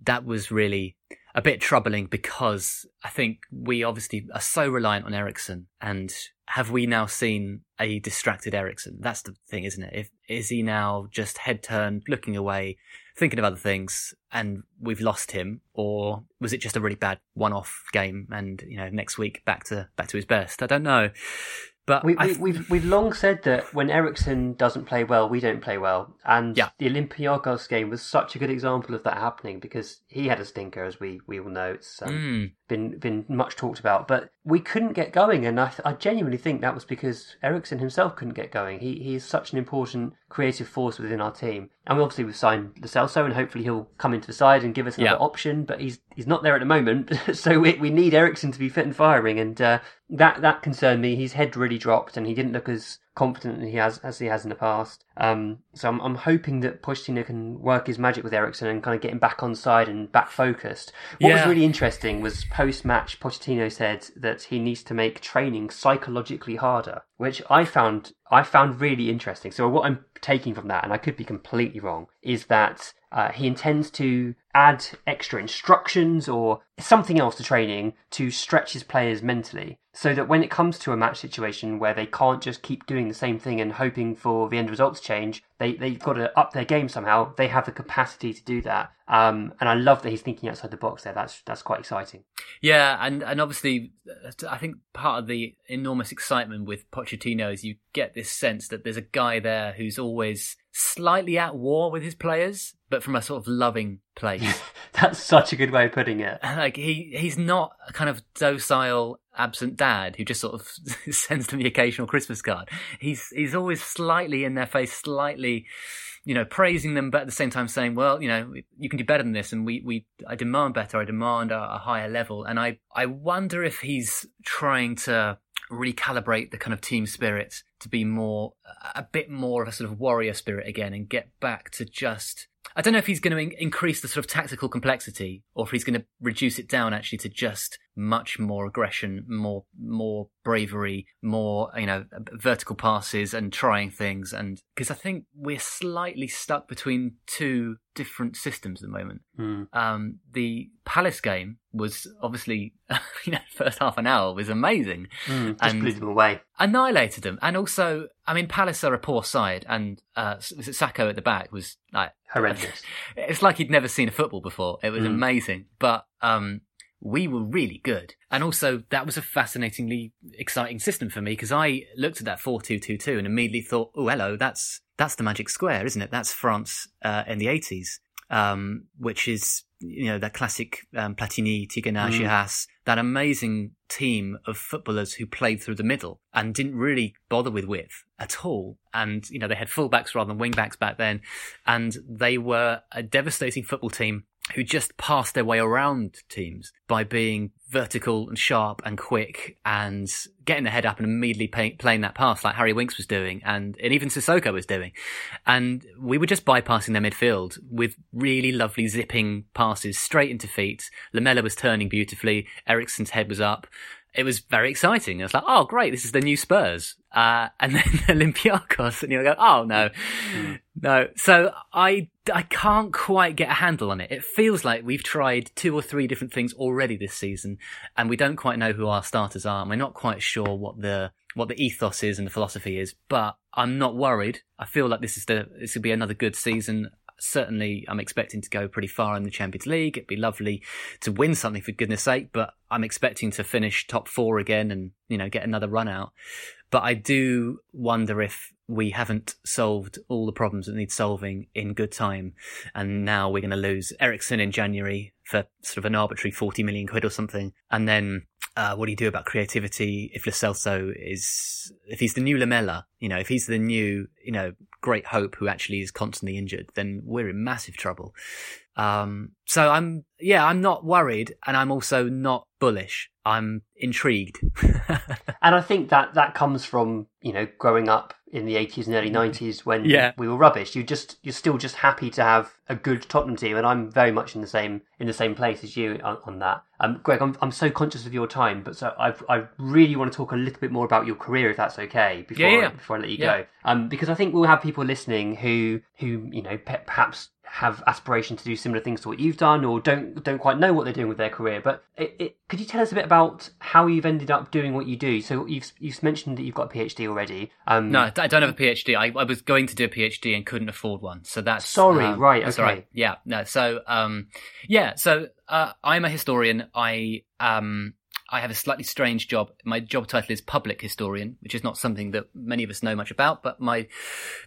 that was really a bit troubling because I think we obviously are so reliant on Eriksen and have we now seen a distracted Eriksen? That's the thing, isn't it? If, is he now just head turned, looking away, thinking of other things and we've lost him or was it just a really bad one-off game and, you know, next week back to, back to his best? I don't know. But We, I we, we've we've long said that when Eriksen doesn't play well, we don't play well, and Yeah. the Olympiacos game was such a good example of that happening because he had a stinker, as we, we all know. It's um, Mm. been been much talked about, but we couldn't get going, and I, th- I genuinely think that was because Eriksen himself couldn't get going. He he is such an important creative force within our team, and obviously we've signed Lo Celso, and hopefully he'll come into the side and give us another Yeah. option. But he's he's not there at the moment, so we we need Eriksen to be fit and firing, and uh, that that concerned me. His head really dropped, and he didn't look as confident he has as he has in the past. Um, so I'm, I'm hoping that Pochettino can work his magic with Eriksen and kind of get him back on side and back focused. What was really interesting was post match, Pochettino said that he needs to make training psychologically harder, which I found I found really interesting. So what I'm taking from that, and I could be completely wrong, is that uh, he intends to add extra instructions or something else to training to stretch his players mentally so that when it comes to a match situation where they can't just keep doing the same thing and hoping for the end results change, they, they've got to up their game somehow. They have the capacity to do that. Um, and I love that he's thinking outside the box there. That's, that's quite exciting. Yeah, and and obviously, I think part of the enormous excitement with Pochettino is you get this sense that there's a guy there who's always slightly at war with his players, but from a sort of loving place. That's such a good way of putting it. like he he's not a kind of docile absent dad who just sort of sends them the occasional Christmas card. He's he's always slightly in their face, slightly, you know, praising them, but at the same time saying, "Well, you know, you can do better than this, and we we I demand better. I demand a, a higher level." And I I wonder if he's trying to recalibrate the kind of team spirit to be more a bit more of a sort of warrior spirit again and get back to just I don't know if he's going to in- increase the sort of tactical complexity or if he's going to reduce it down actually to just much more aggression, more more bravery, more you know vertical passes and trying things. And because I think we're slightly stuck between two different systems at the moment. Mm. Um, the Palace game was obviously you know first half an hour was amazing Mm, just And- blew them away. annihilated them. And also, I mean, Palace are a poor side, and uh, was it Sakho at the back was like Horrendous. It's like he'd never seen a football before. It was Mm. amazing, but um, we were really good. And also, that was a fascinatingly exciting system for me because I looked at that four-two-two-two and immediately thought, "Oh, hello, that's that's the magic square, isn't it? That's France uh, in the eighties, um, which is you know that classic um, Platini, Tigana, Mm. Giresse, that amazing team of footballers who played through the middle and didn't really bother with width at all. And you know they had fullbacks rather than wingbacks back then, and they were a devastating football team who just passed their way around teams by being vertical and sharp and quick and getting the head up and immediately pay, playing that pass like Harry Winks was doing and, and even Sissoko was doing. And we were just bypassing their midfield with really lovely zipping passes straight into feet. Lamela was turning beautifully. Eriksen's head was up. It was very exciting. I was like, oh, great, this is the new Spurs. Uh, and then Olympiacos, and you go, oh, no, no. So I, I can't quite get a handle on it. It feels like we've tried two or three different things already this season, and we don't quite know who our starters are. And we're not quite sure what the what the ethos is and the philosophy is. But I'm not worried. I feel like this is the this will be another good season. Certainly, I'm expecting to go pretty far in the Champions League. It'd be lovely to win something for goodness sake, but I'm expecting to finish top four again and you know get another run out. But I do wonder if we haven't solved all the problems that need solving in good time. And now we're going to lose Eriksen in January for sort of an arbitrary 40 million quid or something. And then, uh, what do you do about creativity if Lo Celso is, if he's the new Lamela, you know, if he's the new, you know, great hope who actually is constantly injured, then we're in massive trouble. Um, so I'm, yeah, I'm not worried and I'm also not bullish. I'm intrigued. And I think that that comes from you know growing up in the eighties and early nineties when Yeah. we were rubbish. You just you're still just happy to have a good Tottenham team, and I'm very much in the same in the same place as you on, on that. Um, Greg, I'm I'm so conscious of your time, but so I I really want to talk a little bit more about your career, if that's okay, before Yeah, yeah. I, before I let you go. Um, because I think we'll have people listening who who you know pe- perhaps have aspiration to do similar things to what you've done, or don't don't quite know what they're doing with their career. But it, it, could you tell us a bit about how you've ended up doing what you do? So you've you've mentioned that you've got a PhD already. Um, No, I don't have a PhD. I, I was going to do a PhD and couldn't afford one. So that's Sorry, um, right, okay. right. Yeah, no. So, um, yeah. So, uh, I'm a historian. I um, I have a slightly strange job. My job title is public historian, which is not something that many of us know much about. But my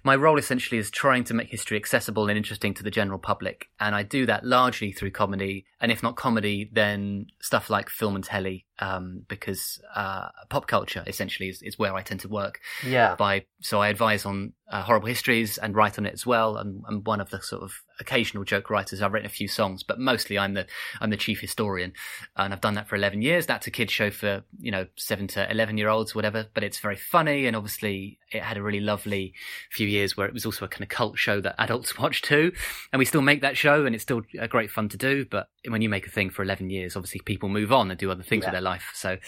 my role essentially is trying to make history accessible and interesting to the general public, and I do that largely through comedy. And if not comedy, then stuff like film and telly. Um, because uh, pop culture essentially is, is where I tend to work. Yeah. By so I advise on uh, horrible histories and write on it as well. And I'm one of the sort of occasional joke writers. I've written a few songs, but mostly I'm the I'm the chief historian, and I've done that for 11 years. That's a kids show for you know seven to 11 year olds, whatever. But it's very funny, and obviously it had a really lovely few years where it was also a kind of cult show that adults watch too. And we still make that show, and it's still a great fun to do. But when you make a thing for 11 years, obviously people move on and do other things Yeah. with their life. So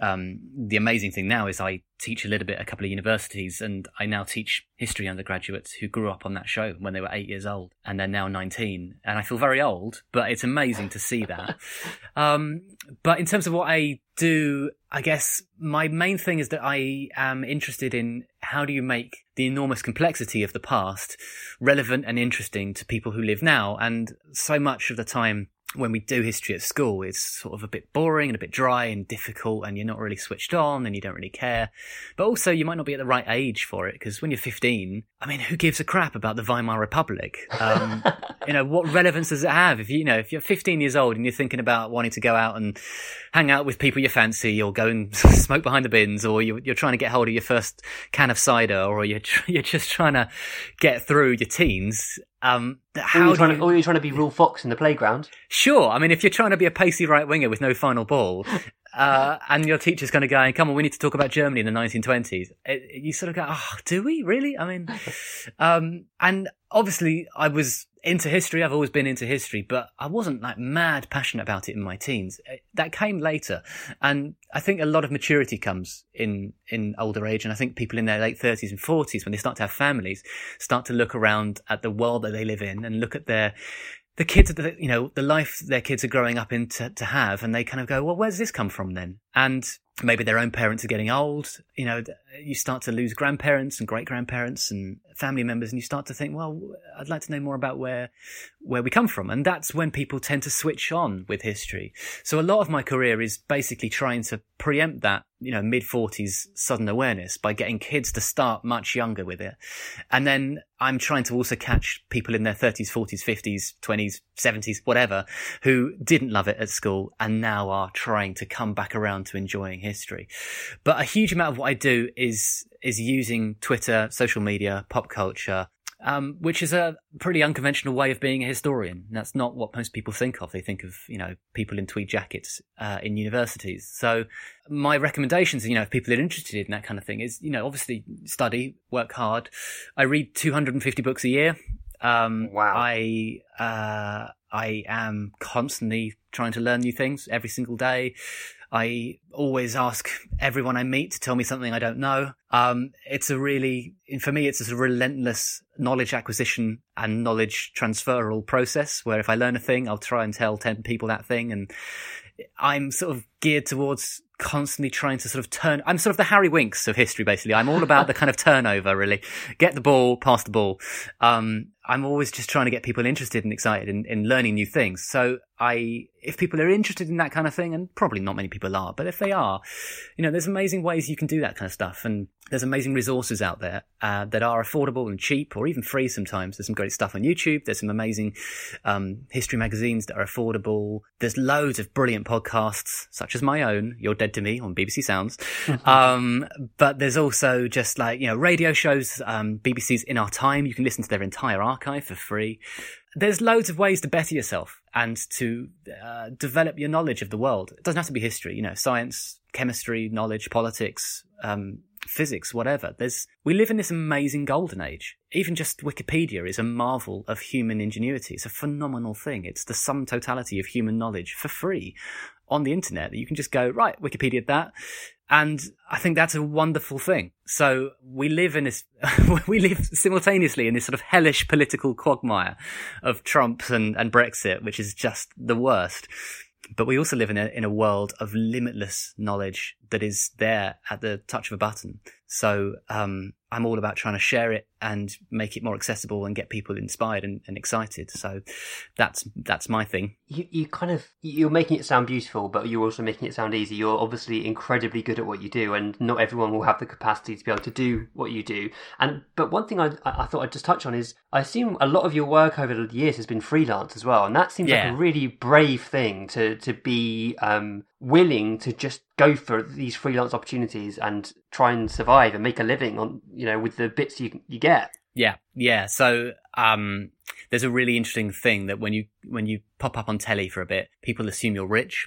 um, the amazing thing now is I teach a little bit at a couple of universities, and I now teach history undergraduates who grew up on that show when they were eight years old, and they're now 19. And I feel very old, but it's amazing to see that. um, but in terms of what I do, I guess my main thing is that I am interested in how do you make the enormous complexity of the past relevant and interesting to people who live now. And so much of the time when we do history at school, it's sort of a bit boring and a bit dry and difficult, and you're not really switched on and you don't really care. But also, you might not be at the right age for it because when you're 15, I mean, who gives a crap about the Weimar Republic? Um, you know, what relevance does it have if you, you know if you're 15 years old and you're thinking about wanting to go out and hang out with people you fancy, or go and smoke behind the bins, or you're, you're trying to get hold of your first can of cider, or you're tr- you're just trying to get through your teens. Um, Or how you're, trying you- to, or you're trying to be Ruel Fox in the playground. Sure. I mean, if you're trying to be a pacey right winger with no final ball, uh, and your teacher's going to go, come on, we need to talk about Germany in the 1920s, it, you sort of go, oh, do we really? I mean, um, and obviously I was into history. I've always been into history, but I wasn't like mad passionate about it in my teens. Uh, That came later. And I think a lot of maturity comes in, in older age. And I think people in their late 30s and 40s, when they start to have families, start to look around at the world that they live in and look at their, the kids you know the life their kids are growing up in to, to have and they kind of go well where's this come from then? And maybe their own parents are getting old you know you start to lose grandparents and great grandparents and family members and you start to think well i'd like to know more about where where we come from. And that's when people tend to switch on with history. So a lot of my career is basically trying to preempt that you know mid 40s sudden awareness by getting kids to start much younger with it. And then i'm trying to also catch people in their 30s 40s 50s 20s 70s whatever who didn't love it at school and now are trying to come back around to enjoying history. But a huge amount of what i do is is using twitter social media pop culture um, which is a pretty unconventional way of being a historian. That's not what most people think of. They think of, you know, people in tweed jackets uh, in universities. So my recommendations, you know, if people are interested in that kind of thing, is, you know, obviously study, work hard. I read 250 books a year. Um, Wow. I uh, I am constantly trying to learn new things every single day. I always ask everyone I meet to tell me something I don't know. Um, it's a really, for me, it's a relentless knowledge acquisition and knowledge transferal process where if I learn a thing, I'll try and tell 10 people that thing. And I'm sort of geared towards constantly trying to sort of turn, I'm sort of the Harry Winks of history, basically. I'm all about the kind of turnover, really. Get the ball, pass the ball. Um, I'm always just trying to get people interested and excited in, in learning new things. So I, if people are interested in that kind of thing, and probably not many people are, but if they are, you know, there's amazing ways you can do that kind of stuff. And there's amazing resources out there, uh, that are affordable and cheap or even free sometimes. There's some great stuff on YouTube. There's some amazing, um, history magazines that are affordable. There's loads of brilliant podcasts, such as my own, You're Dead to Me on BBC Sounds. um, but there's also just like, you know, radio shows, um, BBC's In Our Time. You can listen to their entire archive for free. There's loads of ways to better yourself and to uh, develop your knowledge of the world. It doesn't have to be history, you know, science, chemistry, knowledge, politics, um, physics, whatever. There's, we live in this amazing golden age. Even just Wikipedia is a marvel of human ingenuity. It's a phenomenal thing. It's the sum totality of human knowledge for free on the internet that you can just go, right, Wikipedia that. And I think that's a wonderful thing. So we live in this, we live simultaneously in this sort of hellish political quagmire of Trump and, and Brexit, which is just the worst. But we also live in a, in a world of limitless knowledge that is there at the touch of a button. So, um, I'm all about trying to share it and make it more accessible and get people inspired and, and excited. So that's, that's my thing. You, you kind of you're making it sound beautiful, but you're also making it sound easy. You're obviously incredibly good at what you do, and not everyone will have the capacity to be able to do what you do. And but one thing I I thought I'd just touch on is I assume a lot of your work over the years has been freelance as well, and that seems Yeah. like a really brave thing to to be um willing to just go for these freelance opportunities and try and survive and make a living on you know with the bits you you get. Yeah, yeah. So um, there's a really interesting thing that when you when you pop up on telly for a bit, people assume you're rich,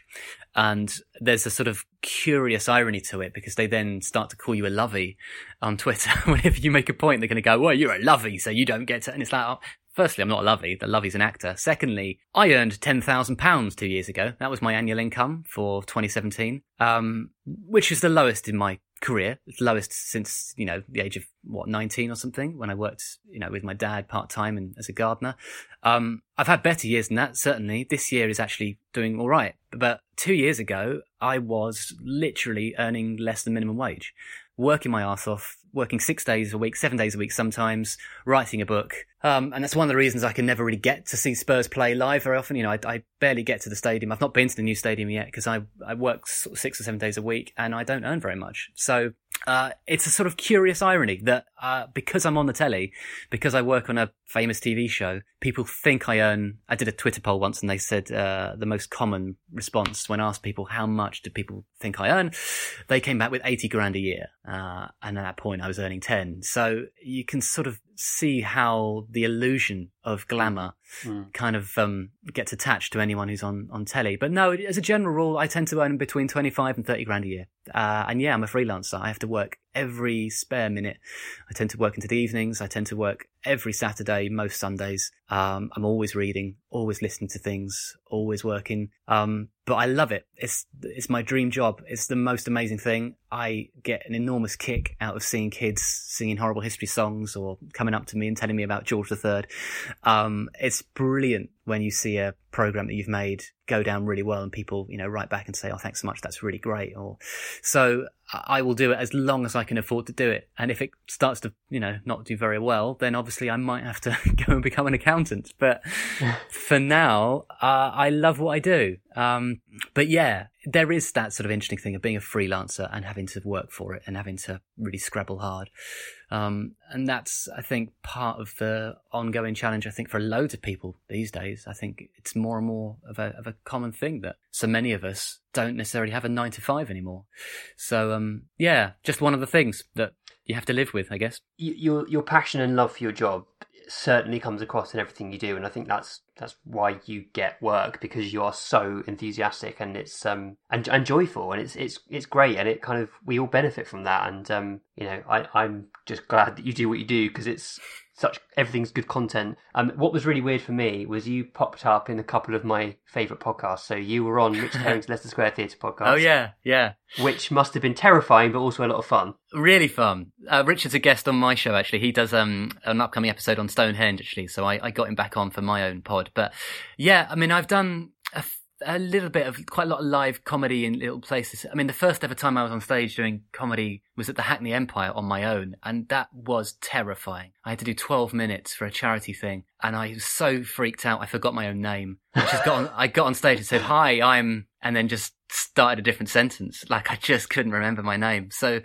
and there's a sort of curious irony to it because they then start to call you a lovey on Twitter. Whenever you make a point, they're going to go, "Well, you're a lovey, so you don't get to." And it's like, oh, Firstly, I'm not a lovey. The lovey's an actor. Secondly, I earned £10,000 two years ago. That was my annual income for 2017, um, which is the lowest in my career. It's lowest since, you know, the age of, what, 19 or something when I worked, you know, with my dad part time and as a gardener. Um, I've had better years than that, certainly. This year is actually doing all right. But two years ago, I was literally earning less than minimum wage, working my ass off, working six days a week, seven days a week sometimes, writing a book. Um, and that's one of the reasons I can never really get to see Spurs play live very often. You know, I, I barely get to the stadium. I've not been to the new stadium yet because I, I work sort of six or seven days a week and I don't earn very much. So, uh, it's a sort of curious irony that, uh, because I'm on the telly, because I work on a famous TV show, people think I earn, I did a Twitter poll once and they said, uh, the most common response when asked people how much do people think I earn, they came back with 80 grand a year. Uh, and at that point I was earning 10. So you can sort of see how the illusion of glamour mm. kind of um, gets attached to anyone who's on, on telly. But no, as a general rule, I tend to earn between 25 and 30 grand a year. Uh, and yeah, I'm a freelancer. I have to work every spare minute. I tend to work into the evenings. I tend to work every Saturday, most Sundays. Um, I'm always reading, always listening to things, always working. Um, but I love it. It's, it's my dream job. It's the most amazing thing. I get an enormous kick out of seeing kids singing horrible history songs or coming up to me and telling me about George III. Um, it's brilliant when you see a program that you've made go down really well and people, you know, write back and say, Oh, thanks so much. That's really great. Or so I will do it as long as I can afford to do it. And if it starts to, you know, not do very well, then obviously I might have to go and become an accountant. But for now, uh, I love what I do. Um, but yeah, there is that sort of interesting thing of being a freelancer and having to work for it and having to really scrabble hard. Um, and that's, I think, part of the ongoing challenge. I think for loads of people these days, I think it's more and more of a, of a common thing that so many of us don't necessarily have a nine to five anymore. So, um, yeah, just one of the things that you have to live with, I guess. Your your passion and love for your job certainly comes across in everything you do, and I think that's that's why you get work because you are so enthusiastic and it's um and, and joyful and it's it's it's great and it kind of we all benefit from that and um you know I I'm just glad that you do what you do because it's such everything's good content. Um, what was really weird for me was you popped up in a couple of my favourite podcasts. So you were on Richard Herring's Leicester Square Theatre podcast. Oh yeah, yeah. Which must have been terrifying, but also a lot of fun. Really fun. Uh, Richard's a guest on my show. Actually, he does um, an upcoming episode on Stonehenge. Actually, so I, I got him back on for my own pod. But yeah, I mean, I've done a a little bit of quite a lot of live comedy in little places. I mean, the first ever time I was on stage doing comedy was at the Hackney Empire on my own, and that was terrifying. I had to do 12 minutes for a charity thing, and I was so freaked out I forgot my own name. I just got on, I got on stage and said, "Hi, I'm," and then just started a different sentence. Like I just couldn't remember my name. So,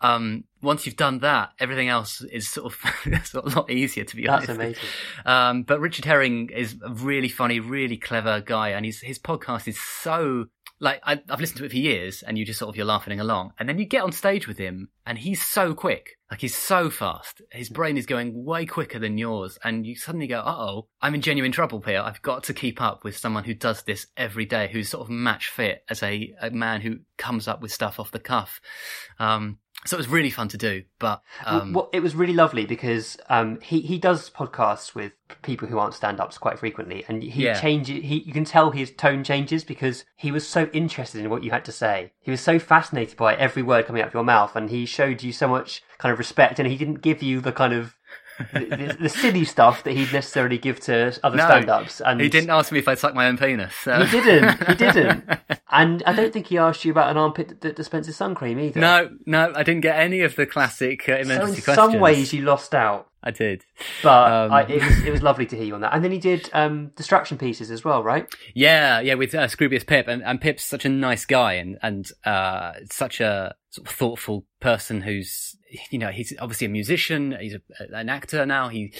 um, once you've done that, everything else is sort of, sort of a lot easier, to be That's honest. amazing. Um, but Richard Herring is a really funny, really clever guy, and his his podcast is so like I, have listened to it for years, and you just sort of you're laughing along, and then you get on stage with him, and he's so quick, like he's so fast. His brain is going way quicker than yours, and you suddenly go, "Uh oh, I'm in genuine trouble here. I've got to keep up with someone who does this every day, who's sort of match fit as a, a man who comes up with stuff off the cuff." Um, so it was really fun to do, but um, well, it was really lovely because um, he he does podcasts with people who aren't stand-ups quite frequently, and he Yeah. changes. He you can tell his tone changes because he was so interested in what you had to say. He was so fascinated by every word coming out of your mouth, and he showed you so much kind of respect, and he didn't give you the kind of the, the, the silly stuff that he'd necessarily give to other no, stand-ups. And he didn't ask me if I'd suck my own penis. So. He didn't. He didn't. and I don't think he asked you about an armpit that, dispenses sun cream either. No, no, I didn't get any of the classic uh, So in emergency some ways, you lost out. I did. But Um, I, it was it was lovely to hear you on that. And then he did um, distraction pieces as well, right? Yeah, yeah, with uh, Scroobius Pip, and, and Pip's such a nice guy, and and uh, such a sort of thoughtful person who's, you know, he's obviously a musician, he's a, an actor now. He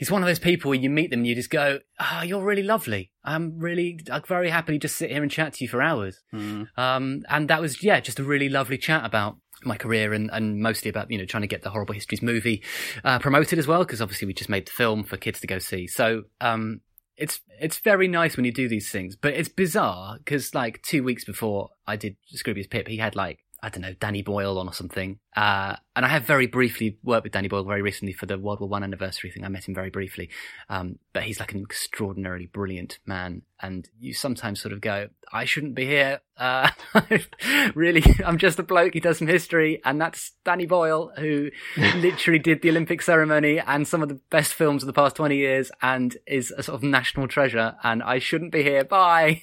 he's one of those people when you meet them, you just go, "Ah, oh, you're really lovely. I'm really, I very happily just sit here and chat to you for hours." Mm. Um, and that was, yeah, just a really lovely chat about my career and, and mostly about, you know, trying to get the Horrible Histories movie, uh, promoted as well, because obviously we just made the film for kids to go see. So, um, it's, it's very nice when you do these things, but it's bizarre because like two weeks before I did Scroobius Pip, he had like I don't know, Danny Boyle on or something. Uh, and I have very briefly worked with Danny Boyle very recently for the World War One anniversary thing. I met him very briefly. Um, but he's like an extraordinarily brilliant man. And you sometimes sort of go, I shouldn't be here. Uh, really, I'm just a bloke who does some history. And that's Danny Boyle, who literally did the Olympic ceremony and some of the best films of the past 20 years and is a sort of national treasure. And I shouldn't be here. Bye.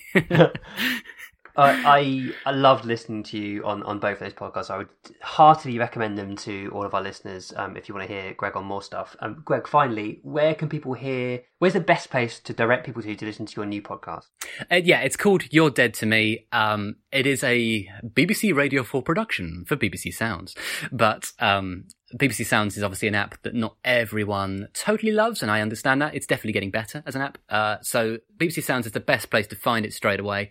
I I loved listening to you on, on both of those podcasts. I would heartily recommend them to all of our listeners um, if you want to hear Greg on more stuff. Um, Greg, finally, where can people hear? Where's the best place to direct people to to listen to your new podcast? Uh, yeah, it's called You're Dead to Me. Um, it is a BBC Radio 4 production for BBC Sounds, but um, BBC Sounds is obviously an app that not everyone totally loves, and I understand that. It's definitely getting better as an app. Uh, so BBC Sounds is the best place to find it straight away,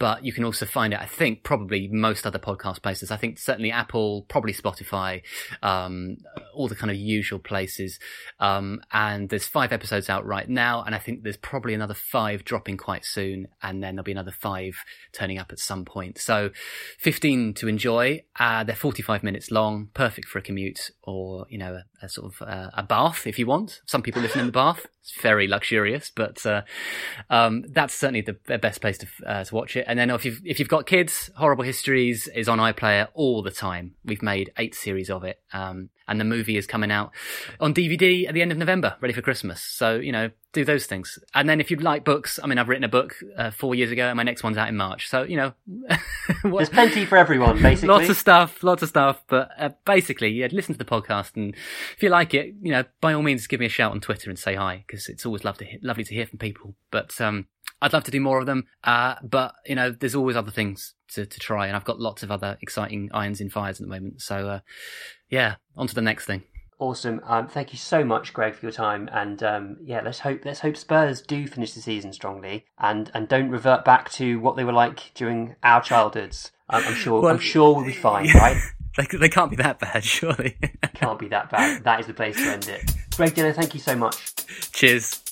but you can also find it, I think, probably most other podcast places. I think certainly Apple, probably Spotify, um, all the kind of usual places. Um, and there's five episodes out right now, and I think there's probably another five dropping quite soon, and then there'll be another five turning up at some point. So 15 to enjoy. Uh, they're 45 minutes long, perfect for a commute or you know a, sort of uh, a bath if you want. Some people listen in the bath. It's very luxurious, but uh, um, that's certainly the, the, best place to uh, to watch it. And then if you've if you've got kids, Horrible Histories is on iPlayer all the time. We've made eight series of it, um, and the movie is coming out on DVD at the end of November, ready for Christmas. So you know do those things. And then if you like books, I mean, I've written a book uh, four years ago, and my next one's out in March. So you know, there's plenty for everyone. Basically, lots of stuff, lots of stuff. But uh, basically, yeah, listen to the podcast, and if you like it, you know, by all means, give me a shout on Twitter and say hi because it's always lovely to, lovely to hear from people. But um, I'd love to do more of them. Uh, but you know, there's always other things to, to try, and I've got lots of other exciting irons in fires at the moment. So uh, yeah, on to the next thing. Awesome. Um, thank you so much, Greg, for your time. And um, yeah, let's hope let's hope Spurs do finish the season strongly and and don't revert back to what they were like during our childhoods. Um, I'm sure well, I'm sure we'll be fine, yeah. right? they, they can't be that bad, surely. can't be that bad. That is the place to end it. Greg Diller, thank you so much. Cheers.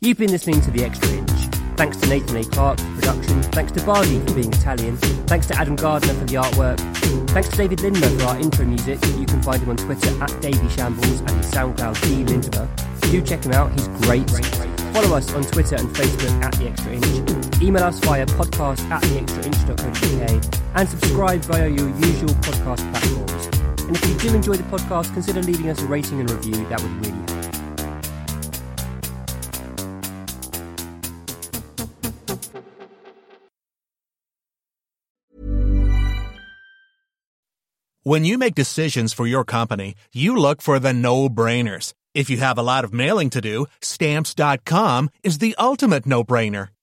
You've been listening to the Extra Inch. Thanks to Nathan A. Clark for production. Thanks to Barney for being Italian. Thanks to Adam Gardner for the artwork. Thanks to David Lindmer for our intro music. You can find him on Twitter at Davy Shambles and his SoundCloud D Lindmer. Do check him out, he's great. Follow us on Twitter and Facebook at The Extra Inch. Email us via podcast at theextrainch.co.uk and subscribe via your usual podcast platforms. And if you do enjoy the podcast, consider leaving us a rating and review, that would really help. When you make decisions for your company, you look for the no-brainers. If you have a lot of mailing to do, stamps.com is the ultimate no-brainer.